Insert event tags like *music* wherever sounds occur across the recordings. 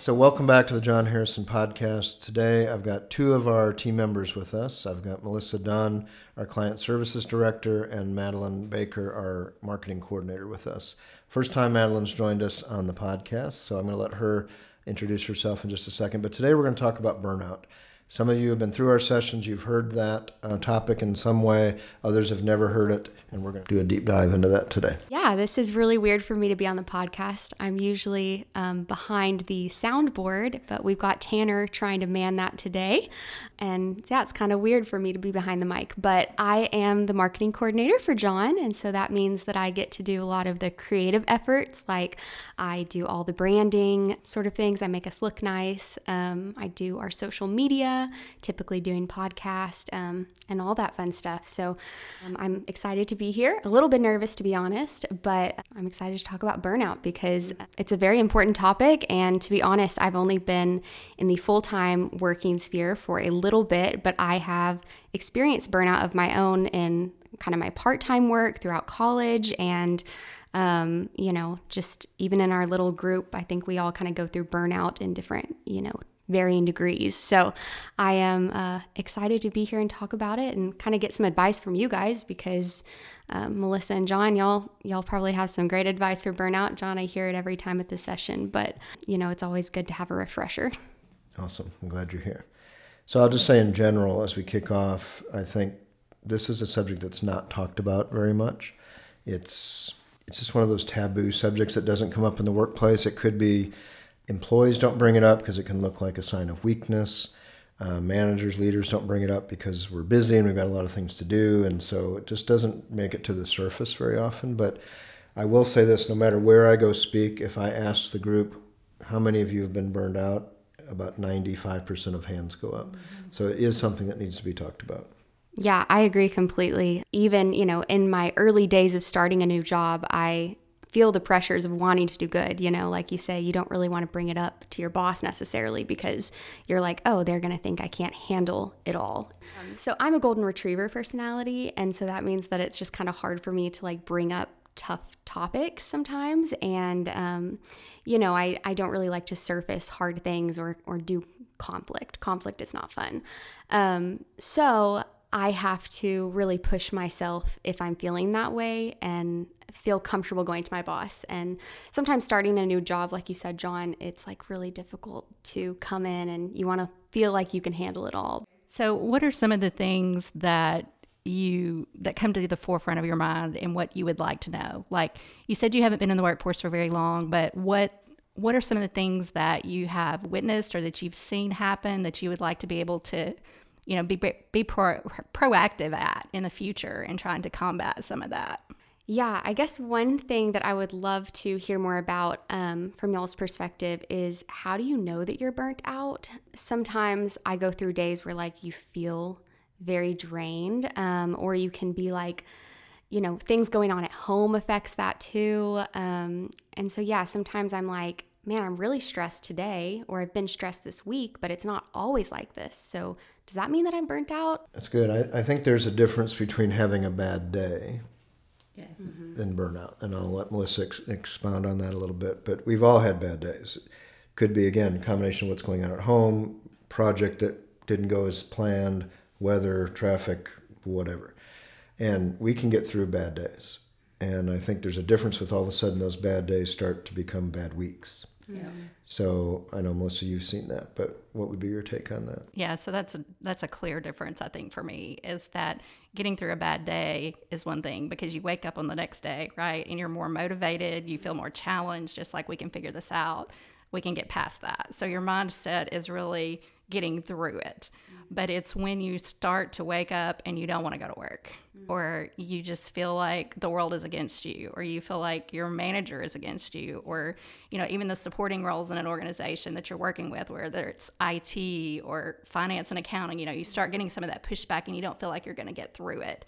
So, welcome back to the Jon Harrison podcast. Today, I've got two of our team members with us. I've got Melissa Dunn, our client services director, and Madeline Baker, our marketing coordinator, with us. First time Madeline's joined us on the podcast, so I'm going to let her introduce herself in just a second. But today, we're going to talk about burnout. Some of you have been through our sessions, you've heard that uh, topic in some way, others have never heard it, and we're going to do a deep dive into that today. Yeah, this is really weird for me to be on the podcast. I'm usually um, behind the soundboard, but we've got Tanner trying to man that today. And yeah, it's kind of weird for me to be behind the mic, but I am the marketing coordinator for Jon. And so that means that I get to do a lot of the creative efforts, like I do all the branding sort of things. I make us look nice. Um, I do our social media, typically doing podcast um, and all that fun stuff. So um, I'm excited to be here. A little bit nervous, to be honest, but I'm excited to talk about burnout because it's a very important topic. And to be honest, I've only been in the full time working sphere for a little bit, but I have experienced burnout of my own in kind of my part time work throughout college and um, you know, just even in our little group, I think we all kind of go through burnout in different, you know, varying degrees. So I am uh, excited to be here and talk about it and kind of get some advice from you guys because um, Melissa and Jon, y'all y'all probably have some great advice for burnout. Jon, I hear it every time at the session, but you know it's always good to have a refresher. Awesome, I'm glad you're here. So I'll just say in general, as we kick off, I think this is a subject that's not talked about very much. It's it's just one of those taboo subjects that doesn't come up in the workplace. It could be Employees don't bring it up because it can look like a sign of weakness. Uh, managers, leaders don't bring it up because we're busy and we've got a lot of things to do. And so it just doesn't make it to the surface very often. But I will say this no matter where I go speak, if I ask the group, how many of you have been burned out? About 95% of hands go up. Mm-hmm. So it is something that needs to be talked about. Yeah, I agree completely. Even, you know, in my early days of starting a new job, I feel the pressures of wanting to do good. You know, like you say, you don't really want to bring it up to your boss necessarily because you're like, oh, they're going to think I can't handle it all. Um, so I'm a golden retriever personality. And so that means that it's just kind of hard for me to like bring up tough topics sometimes. And, um, you know, I, I don't really like to surface hard things or, or do conflict. Conflict is not fun. Um, so I have to really push myself if I'm feeling that way and feel comfortable going to my boss. And sometimes starting a new job, like you said, Jon, it's like really difficult to come in and you want to feel like you can handle it all. So, what are some of the things that you that come to the forefront of your mind and what you would like to know? Like you said you haven't been in the workforce for very long, but what what are some of the things that you have witnessed or that you've seen happen that you would like to be able to you know, be be pro, proactive at in the future in trying to combat some of that. Yeah, I guess one thing that I would love to hear more about um, from y'all's perspective is how do you know that you're burnt out? Sometimes I go through days where like you feel very drained, um, or you can be like, you know, things going on at home affects that too. Um, and so, yeah, sometimes I'm like, man, I'm really stressed today, or I've been stressed this week, but it's not always like this. So, does that mean that I'm burnt out? That's good. I, I think there's a difference between having a bad day yes. mm-hmm. and burnout. And I'll let Melissa ex- expound on that a little bit. But we've all had bad days. Could be, again, a combination of what's going on at home, project that didn't go as planned, weather, traffic, whatever. And we can get through bad days. And I think there's a difference with all of a sudden those bad days start to become bad weeks. Yeah. So I know Melissa, you've seen that, but what would be your take on that? Yeah, so that's a that's a clear difference I think for me is that getting through a bad day is one thing because you wake up on the next day, right? And you're more motivated, you feel more challenged, just like we can figure this out. We can get past that. So your mindset is really getting through it. but it's when you start to wake up and you don't want to go to work or you just feel like the world is against you or you feel like your manager is against you or you know even the supporting roles in an organization that you're working with whether it's IT or finance and accounting you know you start getting some of that pushback and you don't feel like you're going to get through it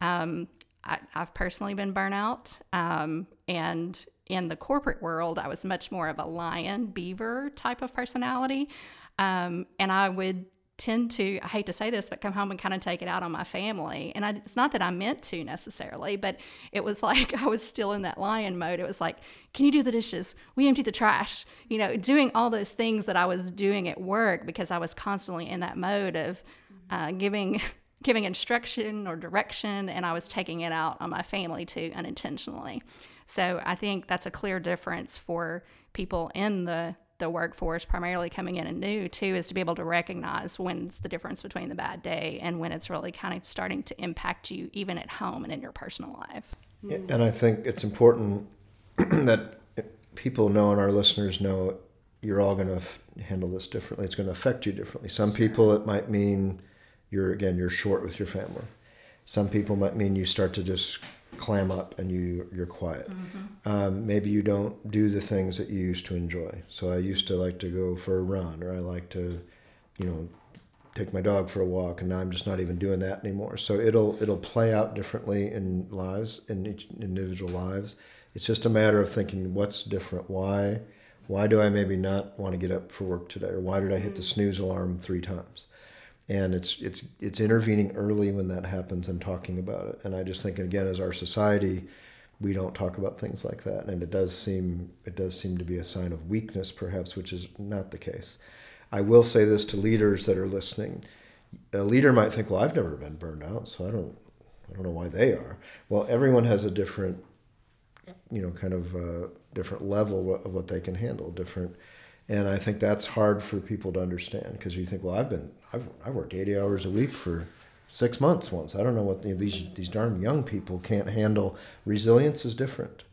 um, I, have personally been burnout um, and in the corporate world i was much more of a lion beaver type of personality. Um, and i would tend to i hate to say this but come home and kind of take it out on my family. And I, it's not that i meant to necessarily but it was *laughs* like i was still in that lion mode. It was like can you do the dishes? We empty the trash. You know doing all those things that i was doing at work because i was constantly in that mode of uh, giving *laughs* giving instruction or direction and i was taking it out on my family too unintentionally so i think that's a clear difference for people in the the workforce primarily coming in and new too is to be able to recognize when's the difference between the bad day and when it's really kind of starting to impact you even at home and in your personal life. And i think it's important *clears throat* that people know and our listeners know you're all going to f- handle this differently. It's going to affect you differently. Some people it might mean you're again you're short with your family some people might mean you start to just clam up and you you're quiet. Mm-hmm. Um, maybe you don't do the things that you used to enjoy. So I used to like to go for a run, or I like to, you know, take my dog for a walk, and now I'm just not even doing that anymore. So it'll it'll play out differently in lives in each individual lives. It's just a matter of thinking what's different, why. Why do I maybe not want to get up for work today, or why did I hit the mm. snooze alarm three times? And it's it's it's intervening early when that happens and talking about it. And i just think again as our society we don't talk about things like that. And it does seem it does seem to be a sign of weakness perhaps which is not the case. I will say this to leaders that are listening. A leader might think well i've never been burned out so i don't i don't know why they are. Well everyone has a different you know kind of uh, different level of what they can handle different and I think that's hard for people to understand because you think, well, I've been I've I worked eighty hours a week for six months once. I don't know what these these darn young people can't handle. Resilience is different,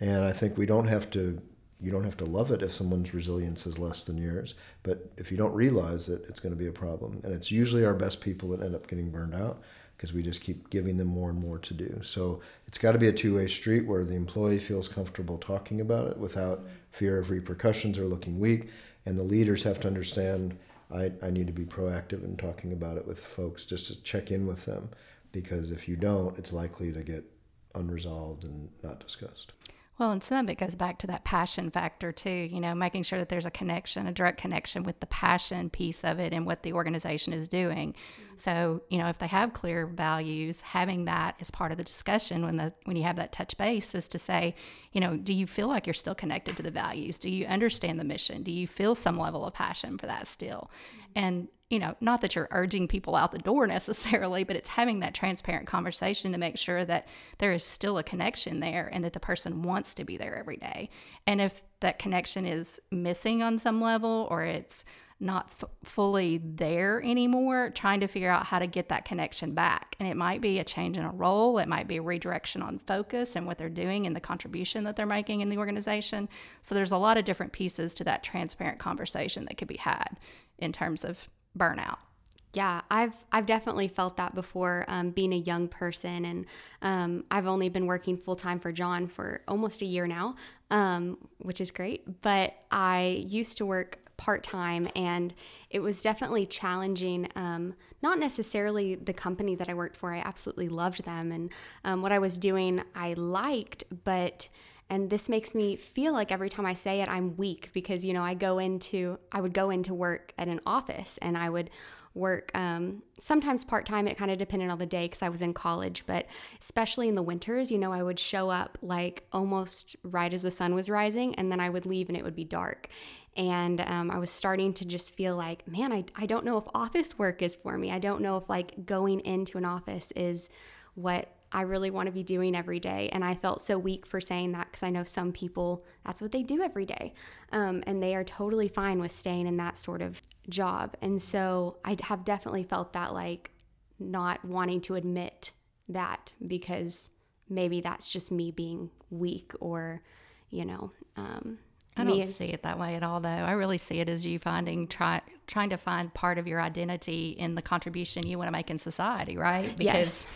and I think we don't have to. You don't have to love it if someone's resilience is less than yours, but if you don't realize it, it's going to be a problem. And it's usually our best people that end up getting burned out because we just keep giving them more and more to do. So it's got to be a two way street where the employee feels comfortable talking about it without fear of repercussions or looking weak. And the leaders have to understand I, I need to be proactive in talking about it with folks just to check in with them because if you don't, it's likely to get unresolved and not discussed. Well, and some of it goes back to that passion factor too, you know, making sure that there's a connection, a direct connection with the passion piece of it and what the organization is doing. Mm-hmm. So, you know, if they have clear values, having that as part of the discussion when the when you have that touch base is to say, you know, do you feel like you're still connected to the values? Do you understand the mission? Do you feel some level of passion for that still? And you know, not that you're urging people out the door *laughs* necessarily, but it's having that transparent conversation to make sure that there is still a connection there and that the person wants to be there every day. And if that connection is missing on some level or it's not f- fully there anymore, trying to figure out how to get that connection back. And it might be a change in a role, it might be a redirection on focus and what they're doing and the contribution that they're making in the organization. So there's a lot of different pieces to that transparent conversation that could be had in terms of burnout. Yeah, I've I've definitely felt that before. Um, being a young person, and um, I've only been working full time for Jon for almost a year now, um, which is great. But I used to work part time, and it was definitely challenging. Um, not necessarily the company that I worked for; I absolutely loved them, and um, what I was doing I liked, but and this makes me feel like every time I say it, I'm weak because, you know, I go into, I would go into work at an office and I would work um, sometimes part time. It kind of depended on the day because I was in college, but especially in the winters, you know, I would show up like almost right as the sun was rising and then I would leave and it would be dark. And um, I was starting to just feel like, man, I, I don't know if office work is for me. I don't know if like going into an office is what I really want to be doing every day. And I felt so weak for saying that because I know some people, that's what they do every day. Um, and they are totally fine with staying in that sort of job. And so I have definitely felt that like not wanting to admit that because maybe that's just me being weak or, you know, um, I don't see it that way at all, though. I really see it as you finding try trying to find part of your identity in the contribution you want to make in society, right? Yes.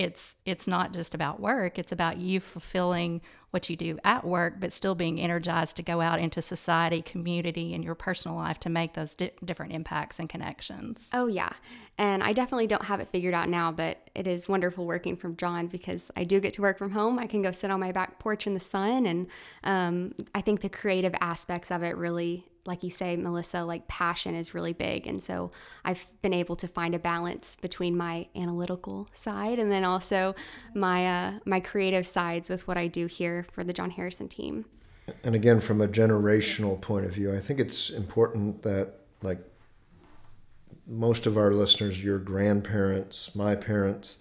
It's it's not just about work; it's about you fulfilling what you do at work, but still being energized to go out into society, community, and your personal life to make those di- different impacts and connections. Oh, yeah. And I definitely don't have it figured out now, but it is wonderful working from Jon because I do get to work from home. I can go sit on my back porch in the sun. And um, I think the creative aspects of it really, like you say, Melissa, like passion is really big. And so I've been able to find a balance between my analytical side and then also my, uh, my creative sides with what I do here for the Jon Harrison team. And again, from a generational point of view, I think it's important that, like, most of our listeners, your grandparents, my parents,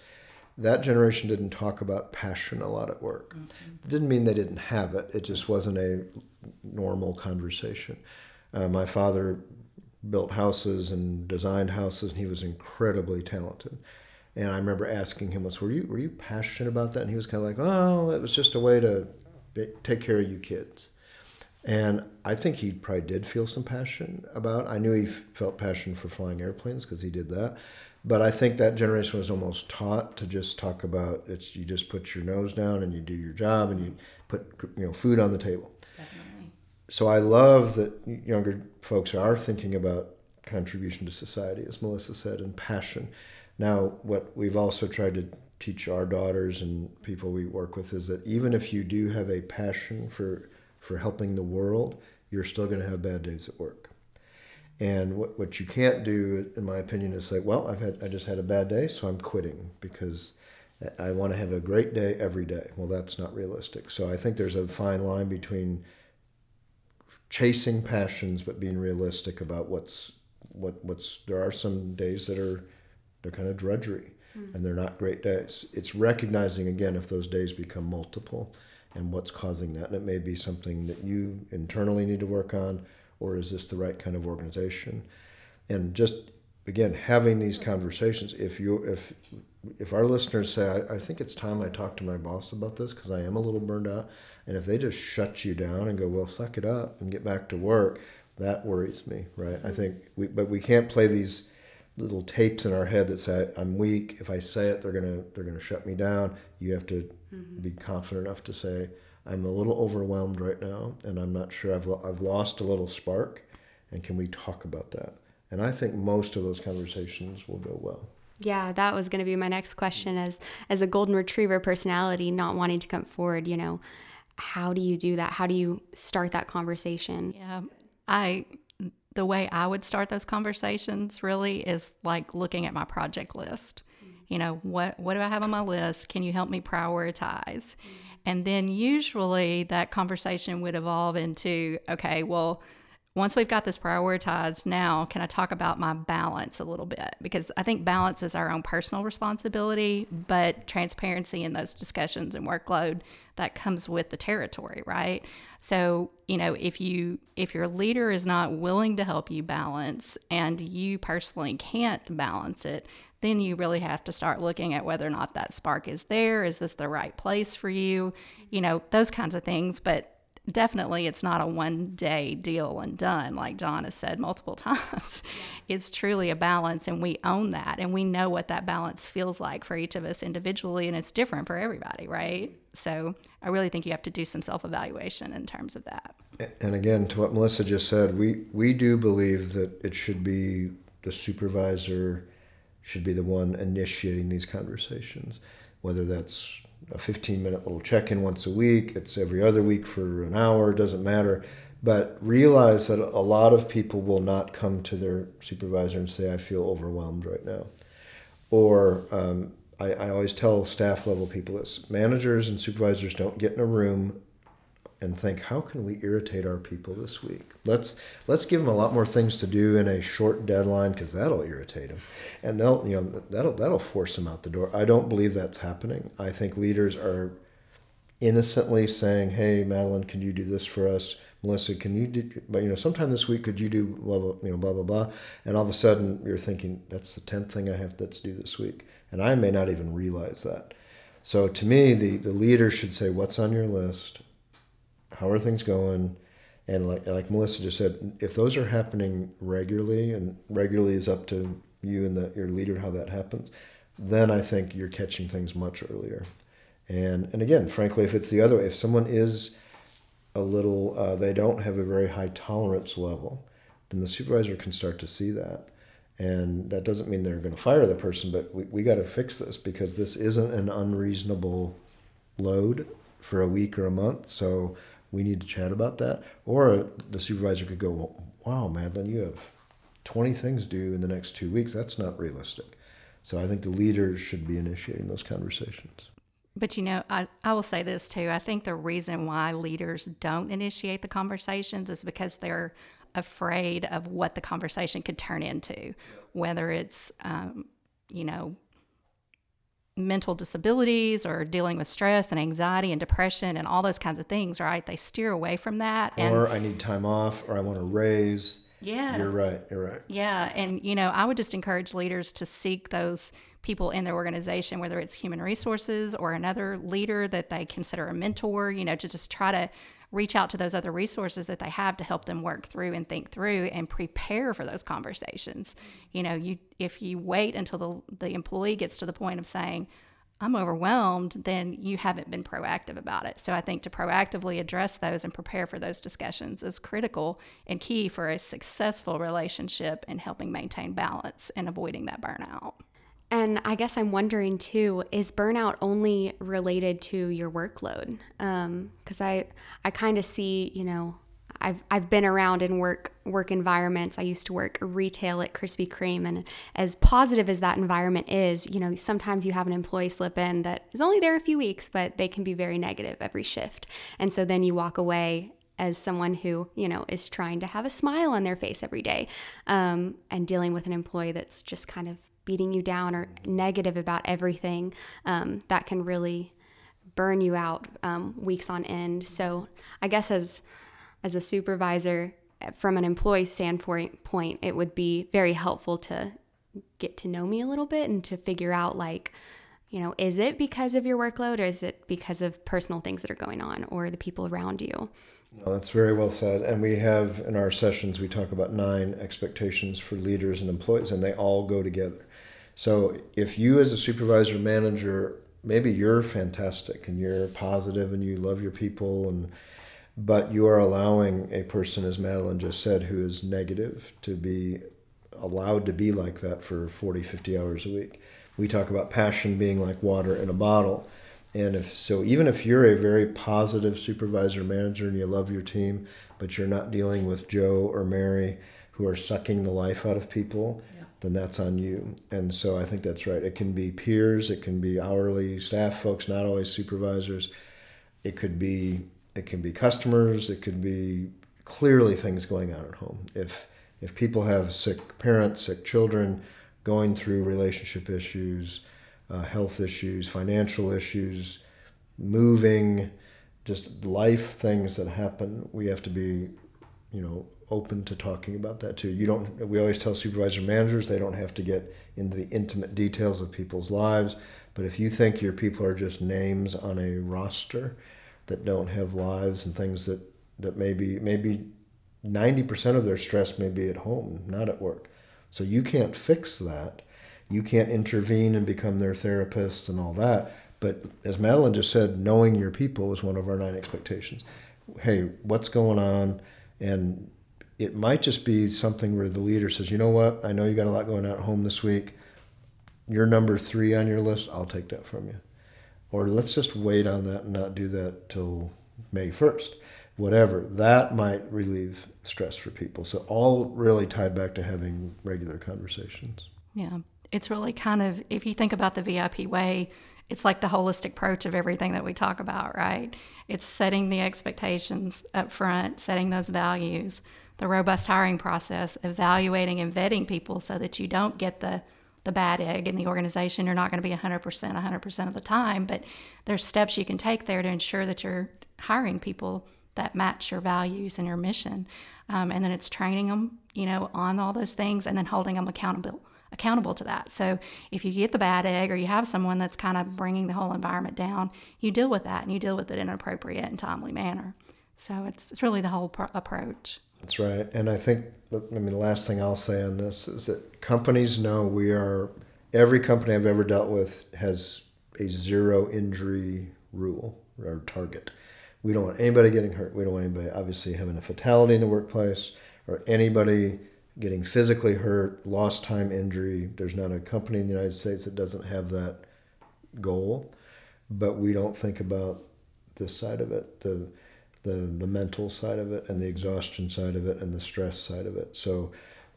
that generation didn't talk about passion a lot at work. It didn't mean they didn't have it, it just wasn't a normal conversation. Uh, my father built houses and designed houses, and he was incredibly talented. And I remember asking him once, "Were you were you passionate about that?" And he was kind of like, "Oh, it was just a way to take care of you kids." And I think he probably did feel some passion about. I knew he felt passion for flying airplanes because he did that. But I think that generation was almost taught to just talk about it's. You just put your nose down and you do your job and you put you know food on the table. So I love that younger folks are thinking about contribution to society, as Melissa said, and passion. Now, what we've also tried to teach our daughters and people we work with is that even if you do have a passion for for helping the world, you're still going to have bad days at work. And what, what you can't do, in my opinion, is say, well, I've had I just had a bad day, so I'm quitting because I want to have a great day every day. Well, that's not realistic. So I think there's a fine line between chasing passions but being realistic about what's what what's there are some days that are they're kind of drudgery mm. and they're not great days. It's recognizing again if those days become multiple and what's causing that and it may be something that you internally need to work on or is this the right kind of organization? And just again having these conversations if you if if our listeners say I, I think it's time i talk to my boss about this because i am a little burned out and if they just shut you down and go well suck it up and get back to work that worries me right? I mm-hmm. think we but we can't play these little tapes in our head that say i'm weak. If i say it they're gonna they're gonna shut me down. You have to mm-hmm. be confident enough to say i'm a little overwhelmed right now and i'm not sure i've, I've lost a little spark and can we talk about that? And i think most of those conversations will go well. Yeah, that was going to be my next question as as a golden retriever personality not wanting to come forward, you know, how do you do that? How do you start that conversation? Yeah, I the way I would start those conversations really is like looking at my project list. You know, what what do I have on my list? Can you help me prioritize? Mm-hmm. And then usually that conversation would evolve into, okay, well, once we've got this prioritized, now can I talk about my balance a little bit? Because I think balance is our own personal responsibility, but transparency in those discussions and workload that comes with the territory, right? So, you know, if you if your leader is not willing to help you balance and you personally can't balance it, then you really have to start looking at whether or not that spark is there. Is this the right place for you? You know, those kinds of things. But definitely it's not a one day deal and done like jon has said multiple *laughs* times. It's truly a balance and we own that and we know what that balance feels like for each of us individually and it's different for everybody right? So i really think you have to do some self-evaluation in terms of that. And again to what melissa just said we we do believe that it should be the supervisor should be the one initiating these conversations whether that's a 15 minute little check in once a week, it's every other week for an hour, doesn't matter. But realize that a lot of people will not come to their supervisor and say, I feel overwhelmed right now. Or um, I, I always tell staff level people this managers and supervisors don't get in a room and think how can we irritate our people this week? Let's let's give them a lot more things to do in a short deadline because that'll irritate them and they'll you know that'll that'll force them out the door. I don't believe that's happening. I think leaders are innocently saying hey madeline can you do this for us? Melissa can you do but you know sometime this week could you do blah blah you know blah blah blah? And all of a sudden you're thinking that's the 10th thing i have to do this week. And i may not even realize that. So to me the the leader should say what's on your list how are things going And like like Melissa just said, if those are happening regularly, and regularly is up to you and the, your leader how that happens, then I think you're catching things much earlier. And and again, frankly, if it's the other way, if someone is a little, uh, they don't have a very high tolerance level, then the supervisor can start to see that. And that doesn't mean they're going to fire the person, but we, we got to fix this because this isn't an unreasonable load for a week or a month. So we need to chat about that. Or the supervisor could go, wow, Madeline, you have 20 things due in the next two weeks. That's not realistic. So I think the leaders should be initiating those conversations. But you know, I, I will say this too. I think the reason why leaders don't initiate the conversations is because they're afraid of what the conversation could turn into, whether it's, um, you know, mental disabilities or dealing with stress and anxiety and depression and all those kinds of things, right? They steer away from that. And, or I need time off or I want to raise. Yeah. You're right. You're right. Yeah. And, you know, I would just encourage leaders to seek those people in their organization, whether it's human resources or another leader that they consider a mentor, you know, to just try to reach out to those other resources that they have to help them work through and think through and prepare for those conversations. You know, you if you wait until the the employee gets to the point of saying, I'm overwhelmed, then you haven't been proactive about it. So I think to proactively address those and prepare for those discussions is critical and key for a successful relationship and helping maintain balance and avoiding that burnout. And I guess I'm wondering too, is burnout only related to your workload? Because um, I, I kind of see, you know, I've, I've been around in work work environments. I used to work retail at Krispy Kreme, and as positive as that environment is, you know, sometimes you have an employee slip in that is only there a few weeks, but they can be very negative every shift. And so then you walk away as someone who you know is trying to have a smile on their face every day, um, and dealing with an employee that's just kind of beating you down or negative about everything, um, that can really burn you out um, weeks on end. So I guess as as a supervisor, from an employee standpoint, point, it would be very helpful to get to know me a little bit and to figure out like, you know, is it because of your workload or is it because of personal things that are going on or the people around you? No, that's very well said. And we have in our sessions, we talk about nine expectations for leaders and employees, and they all go together. So if you as a supervisor manager, maybe you're fantastic and you're positive and you love your people and but you are allowing a person, as Madeline just said, who is negative to be allowed to be like that for 40, 50 hours a week. We talk about passion being like water in a bottle. And if so, even if you're a very positive supervisor manager and you love your team, but you're not dealing with Joe or Mary who are sucking the life out of people, then that's on you. And so I think that's right. It can be peers, it can be hourly staff folks, not always supervisors. It could be it can be customers, it could be clearly things going on at home. If if people have sick parents, sick children, going through relationship issues, uh, health issues, financial issues, moving, just life things that happen, we have to be, you know, open to talking about that too. You don't. We always tell supervisor managers they don't have to get into the intimate details of people's lives. But if you think your people are just names on a roster that don't have lives and things that that maybe maybe ninety percent of their stress may be at home, not at work. So you can't fix that. You can't intervene and become their therapist and all that. But as Madeline just said, knowing your people is one of our nine expectations. Hey, what's going on? And it might just be something where the leader says, you know what, I know you got a lot going on at home this week. You're number three on your list. I'll take that from you. Or let's just wait on that and not do that till May 1st. Whatever. That might relieve stress for people. So, all really tied back to having regular conversations. Yeah. It's really kind of, if you think about the VIP way, it's like the holistic approach of everything that we talk about, right? It's setting the expectations up front, setting those values, the robust hiring process, evaluating and vetting people so that you don't get the the bad egg in the organization. You're not going to be 100% 100% of the time, but there's steps you can take there to ensure that you're hiring people that match your values and your mission. Um, and then it's training them, you know, on all those things and then holding them accountable accountable to that. So if you get the bad egg or you have someone that's kind of bringing the whole environment down, you deal with that and you deal with it in an appropriate and timely manner. So it's, it's really the whole pro- approach. That's right. And I think, I mean, the last thing I'll say on this is that companies know we are, every company I've ever dealt with has a zero injury rule or target. We don't want anybody getting hurt. We don't want anybody, obviously, having a fatality in the workplace or anybody getting physically hurt, lost time injury. There's not a company in the United States that doesn't have that goal. But we don't think about this side of it. The, the, the mental side of it and the exhaustion side of it and the stress side of it. So,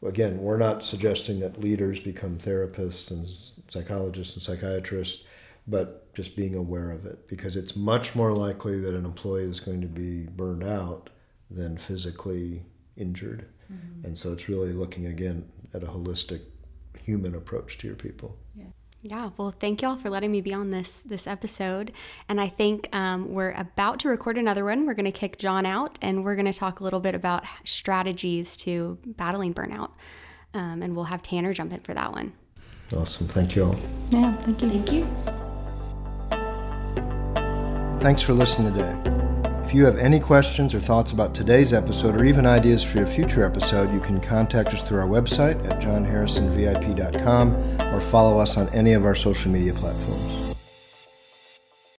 again, we're not suggesting that leaders become therapists and psychologists and psychiatrists, but just being aware of it because it's much more likely that an employee is going to be burned out than physically injured. Mm-hmm. And so it's really looking again at a holistic human approach to your people. Yeah. Yeah, well, thank y'all for letting me be on this this episode. And I think um, we're about to record another one. We're going to kick Jon out, and we're going to talk a little bit about strategies to battling burnout. Um, and we'll have Tanner jump in for that one. Awesome. Thank you all. Yeah, thank you. Thank you. Thanks for listening today. If you have any questions or thoughts about today's episode or even ideas for a future episode, you can contact us through our website at jonharrisonvip.com or follow us on any of our social media platforms.